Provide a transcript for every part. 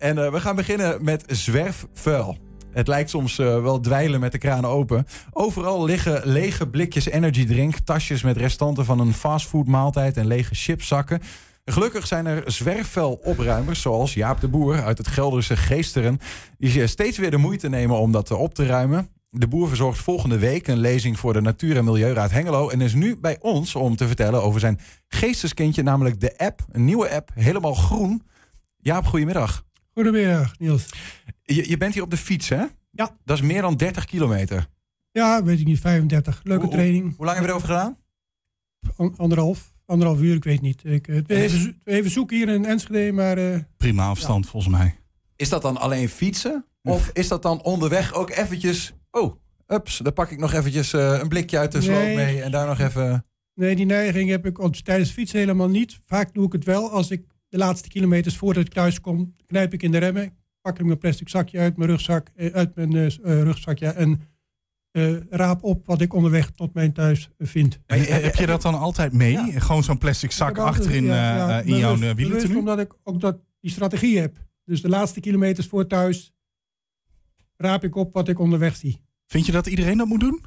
En uh, we gaan beginnen met zwerfvuil. Het lijkt soms uh, wel dweilen met de kraan open. Overal liggen lege blikjes energy drink, tasjes met restanten van een fastfoodmaaltijd en lege chipszakken. Gelukkig zijn er zwerfvuilopruimers zoals Jaap de Boer uit het Gelderse Geesteren... die steeds weer de moeite nemen om dat op te ruimen. De Boer verzorgt volgende week een lezing voor de Natuur- en Milieuraad Hengelo... en is nu bij ons om te vertellen over zijn geesteskindje... namelijk de app, een nieuwe app, helemaal groen. Jaap, goedemiddag. Goedemiddag, Niels. Je, je bent hier op de fiets, hè? Ja. Dat is meer dan 30 kilometer. Ja, weet ik niet, 35. Leuke training. Hoe lang hebben we erover gedaan? anderhalf. Anderhalf uur, ik weet niet. Ik, uh, even, even zoeken hier in Enschede, maar... Uh, Prima afstand, volgens mij. Is dat dan alleen fietsen? Of is dat dan onderweg ook eventjes... Oh, ups, dan pak ik nog eventjes uh, een blikje uit de sloot nee. mee en daar nog even... Nee, die neiging heb ik tijdens fietsen helemaal niet. Vaak doe ik het wel als ik de laatste kilometers voordat ik thuis kom, knijp ik in de remmen, pak ik mijn plastic zakje uit mijn rugzak, uit mijn uh, rugzakje en uh, raap op wat ik onderweg tot mijn thuis vind. En, heb je dat dan altijd mee? Ja. Gewoon zo'n plastic zak achterin ja, in jouw wielen Omdat ik ook dat, die strategie heb. Dus de laatste kilometers voor thuis raap ik op wat ik onderweg zie. Vind je dat iedereen dat moet doen?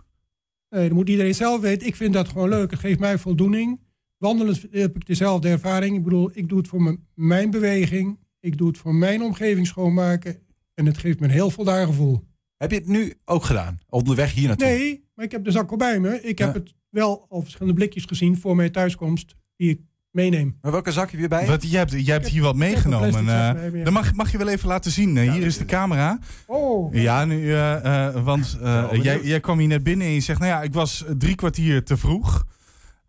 Nee, dat moet iedereen zelf weten. Ik vind dat gewoon leuk. Het geeft mij voldoening. Wandelen heb ik dezelfde ervaring. Ik bedoel, ik doe het voor mijn beweging. Ik doe het voor mijn omgeving schoonmaken. En het geeft me een heel voldaan gevoel. Heb je het nu ook gedaan? Onderweg hier naartoe? Nee, maar ik heb de zak al bij me. Ik heb het wel al verschillende blikjes gezien voor mijn thuiskomst. Die ik meeneem. Maar welke zak heb je bij? Wat, jij hebt, jij hebt hier wat meegenomen. Uh, dan mag, mag je wel even laten zien. Uh, ja, hier is de camera. Oh. Ja, nu, uh, want jij, jij kwam hier net binnen en je zegt... Nou ja, ik was drie kwartier te vroeg.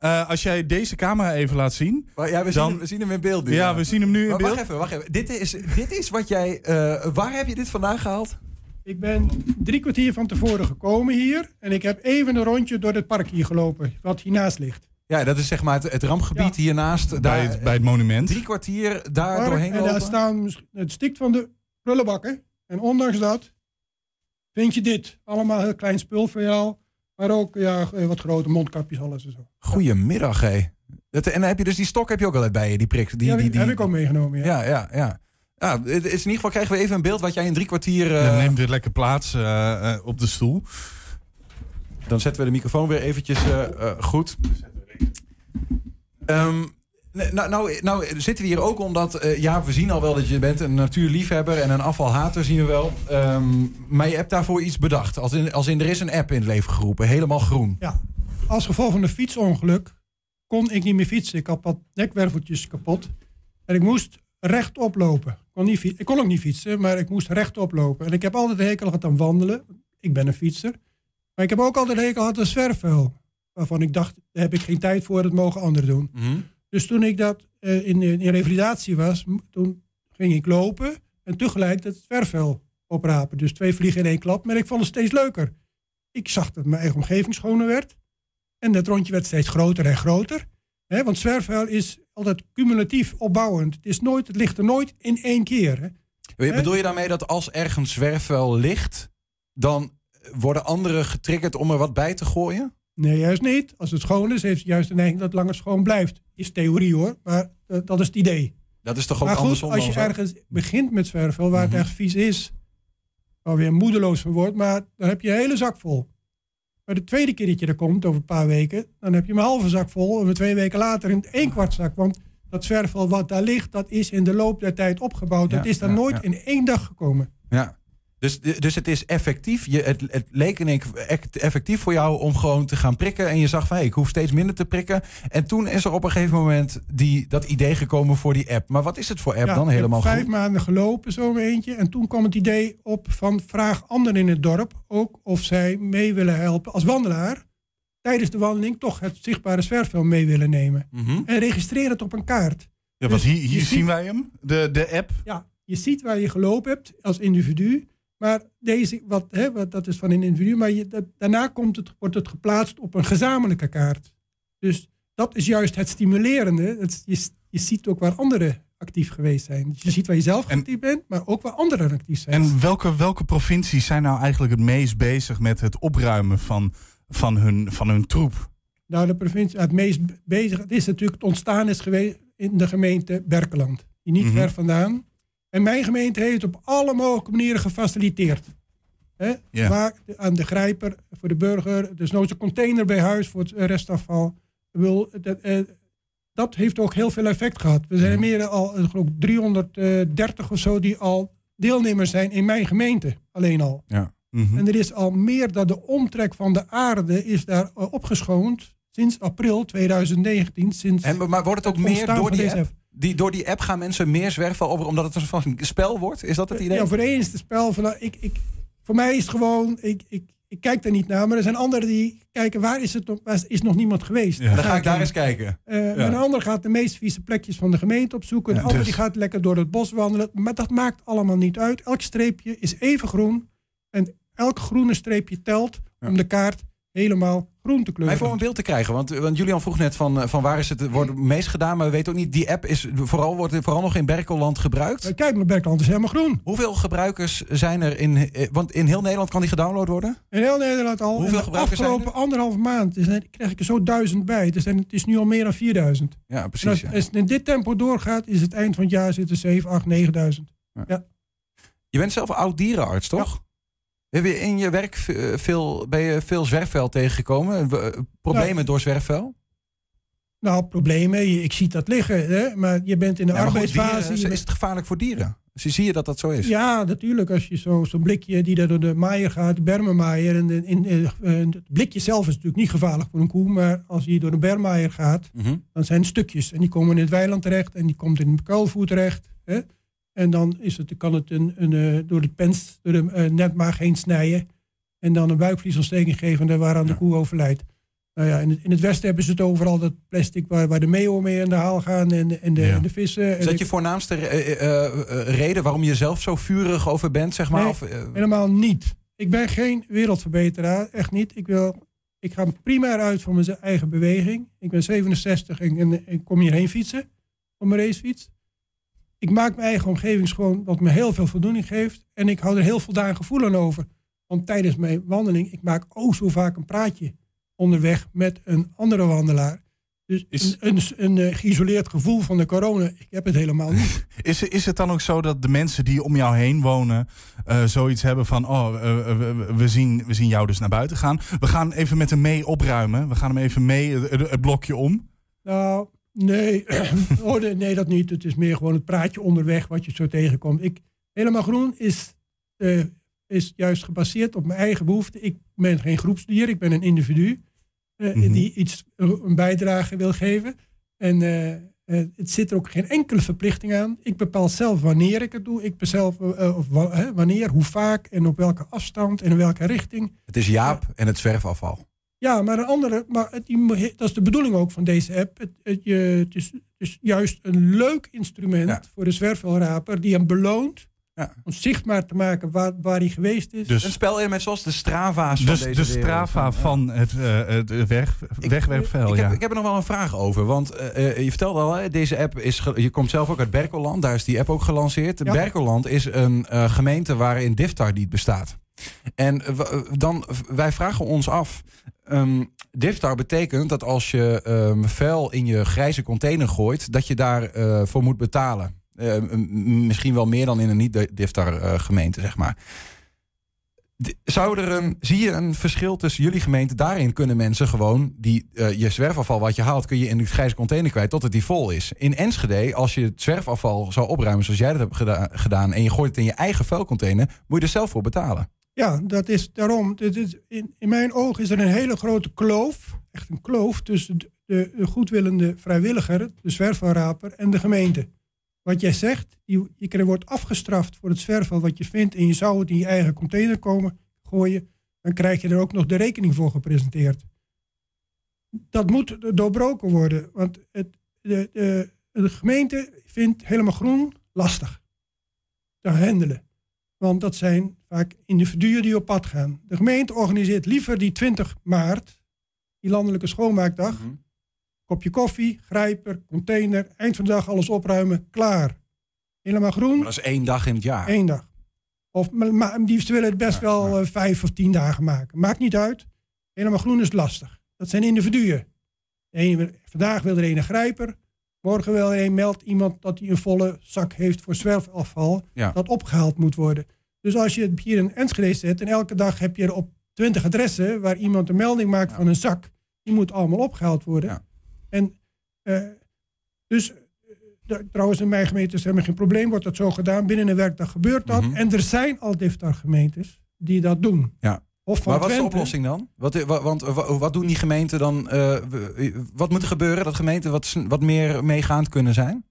Uh, als jij deze camera even laat zien. Ja, we, dan... zien, we zien hem in beeld nu. Ja, ja. we zien hem nu in maar beeld. Wacht even, wacht even. Dit is, dit is wat jij... Uh, waar heb je dit vandaan gehaald? Ik ben drie kwartier van tevoren gekomen hier. En ik heb even een rondje door het park hier gelopen. Wat hiernaast ligt. Ja, dat is zeg maar het, het rampgebied ja. hiernaast. Bij, daar, het, bij het monument. Drie kwartier daar park, doorheen En lopen. daar staan het stikt van de prullenbakken. En ondanks dat vind je dit. Allemaal heel klein spul voor jou. Maar ook ja, wat grote mondkapjes, alles en zo. Goedemiddag, hé. Dat, en dan heb je dus die stok heb je ook altijd bij je, die prik. Die, ja, die, die, heb ik ook meegenomen, ja. Ja, ja, ja. ja het is in ieder geval krijgen we even een beeld wat jij in drie kwartier... Uh... Ja, neem dit lekker plaats uh, uh, op de stoel. Dan zetten we de microfoon weer eventjes goed. Um, nou, nou, nou, zitten we hier ook omdat, uh, ja, we zien al wel dat je bent een natuurliefhebber en een afvalhater, zien we wel. Um, maar je hebt daarvoor iets bedacht. Als in, als in, er is een app in het leven geroepen, helemaal groen. Ja, als gevolg van een fietsongeluk kon ik niet meer fietsen. Ik had wat nekwerveltjes kapot. En ik moest rechtop lopen. Ik kon, niet ik kon ook niet fietsen, maar ik moest rechtop lopen. En ik heb altijd een hekel gehad aan wandelen. Ik ben een fietser. Maar ik heb ook altijd een hekel gehad aan zwerfvuil. Waarvan ik dacht, daar heb ik geen tijd voor, dat mogen anderen doen. Mm -hmm. Dus toen ik dat uh, in, in revalidatie was, toen ging ik lopen en tegelijk het zwerfvuil oprapen. Dus twee vliegen in één klap. Maar ik vond het steeds leuker. Ik zag dat mijn eigen omgeving schoner werd. En dat rondje werd steeds groter en groter. Want zwerfvuil is altijd cumulatief opbouwend. Het, is nooit, het ligt er nooit in één keer. Hè. Bedoel je daarmee dat als ergens zwerfvuil ligt, dan worden anderen getriggerd om er wat bij te gooien? Nee, juist niet. Als het schoon is, heeft het juist de neiging dat het langer schoon blijft. Is theorie hoor, maar uh, dat is het idee. Dat is toch ook maar goed, andersom als je ergens begint met zwerfvuil, waar mm -hmm. het echt vies is, waar weer moedeloos van wordt, maar dan heb je een hele zak vol. Maar de tweede keer dat je er komt, over een paar weken, dan heb je een halve zak vol. En twee weken later in één kwart zak. Want dat zwerfvuil wat daar ligt, dat is in de loop der tijd opgebouwd. Ja, dat is daar ja, nooit ja. in één dag gekomen. Ja. Dus, dus het is effectief. Je, het, het leek in effectief voor jou om gewoon te gaan prikken. En je zag van hey, ik hoef steeds minder te prikken. En toen is er op een gegeven moment die, dat idee gekomen voor die app. Maar wat is het voor app Ja, dan ik helemaal heb vijf goed? maanden gelopen, zo'n eentje. En toen kwam het idee op van vraag anderen in het dorp ook of zij mee willen helpen als wandelaar. Tijdens de wandeling toch het zichtbare zwerfvuil mee willen nemen. Mhm. En registreer het op een kaart. Ja, want Dus hier, hier ziet- zien wij hem, de, de app. Ja, je ziet waar je gelopen hebt als individu. Maar deze, wat, hè, wat, dat is van een individu. Maar je, dat- daarna komt het, wordt het geplaatst op een gezamenlijke kaart. Dus dat is juist het stimulerende. Het, je, je ziet ook waar anderen actief geweest zijn. Dus je ziet waar je zelf En- actief bent, maar ook waar anderen actief zijn. En welke, welke provincies zijn nou eigenlijk het meest bezig met het opruimen van, van, hun, van hun troep? Nou, de provincie het meest bezig. Het is natuurlijk het ontstaan is geweest in de gemeente Berkeland. Die niet Mhm. ver vandaan. En mijn gemeente heeft het op alle mogelijke manieren gefaciliteerd. Hè? Ja. Aan de grijper, voor de burger, dus nooit een container bij huis voor het restafval. Wil, dat, eh, dat heeft ook heel veel effect gehad. We zijn meer dan al, ik geloof 330 of zo, die al deelnemers zijn in mijn gemeente. Alleen al. Mhm. En er is al meer dan de omtrek van de aarde is daar eh, opgeschoond sinds april 2019. Sinds En, maar wordt het ook het meer door die app? Die, door die app gaan mensen meer zwerfvuil over omdat het een soort van spel wordt? Is dat het idee? Ja, voor de een is het spel van, nou, ik, ik, voor mij is het gewoon, ik, ik, ik kijk er niet naar, maar er zijn anderen die kijken, waar is het waar is nog niemand geweest? Ja. Dan ga ik daar eens kijken. Eh, Ja. Een ander gaat de meest vieze plekjes van de gemeente opzoeken. Een Ja, ander dus- die gaat lekker door het bos wandelen. Maar dat maakt allemaal niet uit. Elk streepje is even groen. En elk groene streepje telt Ja. om de kaart helemaal groen te Maar even om een beeld te krijgen, want, want Julian vroeg net van, eh, van waar is het wordt het meest gedaan, maar we weten ook niet, die app is vooral, wordt vooral nog in Berkelland gebruikt. Eh, Kijk, maar Berkland is helemaal groen. Hoeveel gebruikers zijn er in, eh, want in heel Nederland kan die gedownload worden? In heel Nederland al. Hoeveel de gebruikers zijn afgelopen anderhalve maand is, krijg ik er zo duizend bij. Dus het is nu al meer dan 4000. Ja, En precies. als, ja. als het in dit tempo doorgaat, is het eind van het jaar zitten 7, 8, 9000. Je bent zelf oud dierenarts, toch? Heb je in je werk eh, veel, ben je veel zwerfvuil tegengekomen? Eh, Problemen Nou, door zwerfvuil? Nou, problemen, ik zie dat liggen. Hè? Maar je bent in de Ja, arbeidsfase. dieren, is het gevaarlijk voor dieren? Dus zie je dat dat zo is? Ja, natuurlijk. Als je zo- zo'n blikje die daar door de maaier gaat, de bermenmaaier. En de, in, in- eh, het blikje zelf is natuurlijk niet gevaarlijk voor een koe. Maar als die door de bermmaaier gaat, Mhm. dan zijn het stukjes. En die komen in het weiland terecht. En die komt in het kuilvoer terecht. Hè? En dan is het, kan het een, een, eh, door de pens, door de eh, netmaag heen snijden. En dan een buikvliesontsteking geven en waaraan de koe overlijdt. Nou ja, in het, in het westen hebben ze het overal dat plastic waar, waar de meeuwen mee aan de haal gaan. En, en, de, Ja. en de vissen. Is dat je voornaamste eh, reden waarom je zelf zo vurig over bent, zeg maar? Nee. Of, Helemaal niet. Ik ben geen wereldverbeteraar, echt niet. Ik, wil, ik ga primair uit van mijn eigen beweging. Ik ben 67 en, en ik kom hierheen fietsen op mijn racefiets. Ik maak mijn eigen omgeving schoon, wat me heel veel voldoening geeft. En ik hou er heel voldaan gevoel aan over. Want tijdens mijn wandeling, ik maak ook zo vaak een praatje onderweg met een andere wandelaar. Dus Is- een, een, een, eh, geïsoleerd gevoel van de corona, ik heb het helemaal niet. Is, is het dan ook zo dat de mensen die om jou heen wonen eh, zoiets hebben van, oh, eh, we, we zien, we zien jou dus naar buiten gaan. We gaan even met hem mee opruimen. We gaan hem even mee het- het blokje om. Nou, nee. oh, nee, dat niet. Het is meer gewoon het praatje onderweg wat je zo tegenkomt. Ik, helemaal groen is, eh, is juist gebaseerd op mijn eigen behoeften. Ik ben geen groepsdier, ik ben een individu eh, Mhm. die iets, een bijdrage wil geven. En eh, eh, het zit er ook geen enkele verplichting aan. Ik bepaal zelf wanneer ik het doe. Ik bepaal zelf eh, wanneer, hoe vaak en op welke afstand en in welke richting. het is Jaap en het zwerfafval. Ja, maar een andere, maar het, dat is de bedoeling ook van deze app. Het, het, je, het, is, het is juist een leuk instrument Ja. voor de zwerfvuilraper die hem beloont Ja. om zichtbaar te maken waar, waar hij geweest is. Dus Een spelelement zoals de Strava's van dus deze de wereld. Strava Ja. van het, eh het weg, Ik- wegwerpvuil. Ik heb, ja. ik heb er nog wel een vraag over. Want eh, eh, je vertelde al, hè, deze app is. Je komt zelf ook uit Berkelland. Daar is die app ook gelanceerd. Ja. Berkelland is een eh, gemeente waarin Diftar niet bestaat. En eh, eh, dan, wij vragen ons af. ehm Diftar betekent dat als je ehm, vuil in je grijze container gooit, dat je daarvoor voor moet betalen. Eh, m- m- misschien wel meer dan in een niet-Diftar-gemeente, zeg maar. Zou er een, zie je een verschil tussen jullie gemeente? Daarin kunnen mensen gewoon die, eh, je zwerfafval wat je haalt, kun je in die grijze container kwijt totdat die vol is. In Enschede, als je het zwerfafval zou opruimen zoals jij dat hebt geda- gedaan en je gooit het in je eigen vuilcontainer, moet je er zelf voor betalen. Ja, dat is daarom. Dit is, in, mijn ogen is er een hele grote kloof, echt een kloof, tussen de, de, de goedwillende vrijwilliger, de zwerfvuilraper en de gemeente. Wat jij zegt, je, je wordt afgestraft voor het zwerfvuil wat je vindt en je zou het in je eigen container komen gooien, dan krijg je er ook nog de rekening voor gepresenteerd. Dat moet doorbroken worden, want het, de, de, de gemeente vindt helemaal groen lastig te handelen. Want dat zijn vaak individuen die op pad gaan. De gemeente organiseert liever die 20 maart, die landelijke schoonmaakdag. Kopje koffie, grijper, container, eind van de dag alles opruimen, klaar. Helemaal groen, Maar dat is één dag in het jaar. één dag. Of, maar, die willen het best Ja, wel eh, vijf of tien dagen maken. Maakt niet uit. Helemaal groen is lastig. Dat zijn individuen. Vandaag wil er een grijper. Morgen wel een meldt iemand dat hij een volle zak heeft voor zwerfafval. Ja. Dat opgehaald moet worden. Dus als je het hier in Enschede zet en elke dag heb je er op 20 adressen waar iemand een melding maakt van een zak, die moet allemaal opgehaald worden. Ja. En eh, dus eh, trouwens in mijn gemeente is helemaal geen probleem, wordt dat zo gedaan. Binnen een werkdag gebeurt dat. Mhm. En er zijn al DIFTAR gemeentes die dat doen. Ja. Van Maar wat is de oplossing dan? Wat, wa- want wa- wat doen die gemeenten dan? eh, wat moet er gebeuren dat gemeenten wat, wat meer meegaand kunnen zijn?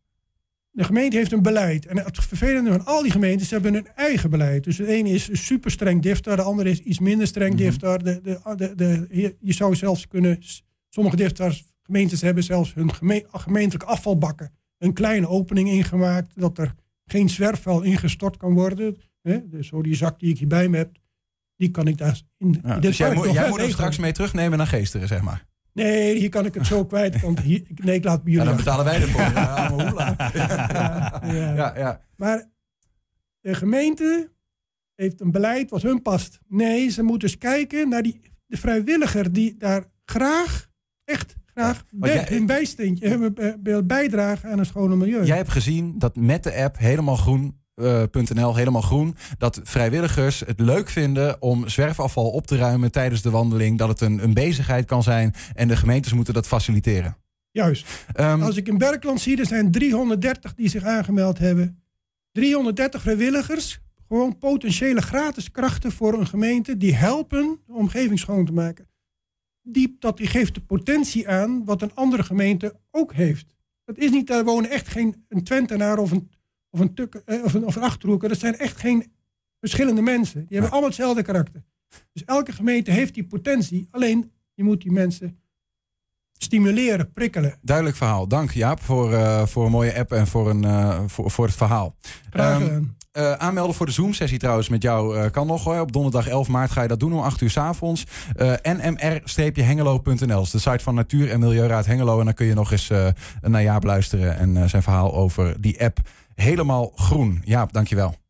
De gemeente heeft een beleid. En het vervelende van al die gemeentes ze hebben een eigen beleid. Dus de ene is super streng DIFTAR, de andere is iets minder streng Mhm. DIFTAR. De, de, de, de, je, zou zelfs kunnen, sommige DIFTARs, gemeentes hebben zelfs hun geme- gemeentelijke afvalbakken een kleine opening ingemaakt, dat er geen zwerfvuil ingestort kan worden. Hè? Dus zo die zak die ik hier bij me heb, die kan ik daar in, Ja, dit dus jij, moet- jij hem straks mee terugnemen naar Geesteren, zeg maar. Nee, hier kan ik het zo kwijt, want hier, nee, ik laat bij Ja, jullie dan betalen wij ervoor. Ja. Ja, ja. Maar de gemeente heeft een beleid wat hun past. Nee, ze moeten eens kijken naar die, de vrijwilliger die daar graag, echt graag, bij, hun bijsteentje eh, wil bijdragen aan een schone milieu. Jij hebt gezien dat met de app helemaal groen. Eh, .nl helemaal groen. Dat vrijwilligers het leuk vinden om zwerfafval op te ruimen tijdens de wandeling. Dat het een, een bezigheid kan zijn. En de gemeentes moeten dat faciliteren. Juist. Ehm, Als ik in Berkland zie, er zijn 330 die zich aangemeld hebben. 330 vrijwilligers, gewoon potentiële gratis krachten voor een gemeente die helpen de omgeving schoon te maken. Die, dat die geeft de potentie aan wat een andere gemeente ook heeft. Het is niet, daar wonen echt geen een Twentenaar of een, of een, Tukker, eh, of een, of een Achterhoeker. Dat zijn echt geen verschillende mensen. Die hebben allemaal hetzelfde karakter. Dus elke gemeente heeft die potentie. Alleen, je moet die mensen stimuleren, prikkelen. Duidelijk verhaal. Dank Jaap voor, eh, voor een mooie app en voor, een, eh, voor, voor het verhaal. Graag gedaan. Eh, aanmelden voor de Zoom-sessie trouwens met jou kan nog. Hoor. Op donderdag 11 maart ga je dat doen om 8 uur s avonds. Nmr-hengelo.nl is de site van Natuur- en Milieuraad Hengelo. En dan kun je nog eens naar Jaap luisteren en zijn verhaal over die app Helemaal Groen. Jaap, dankjewel.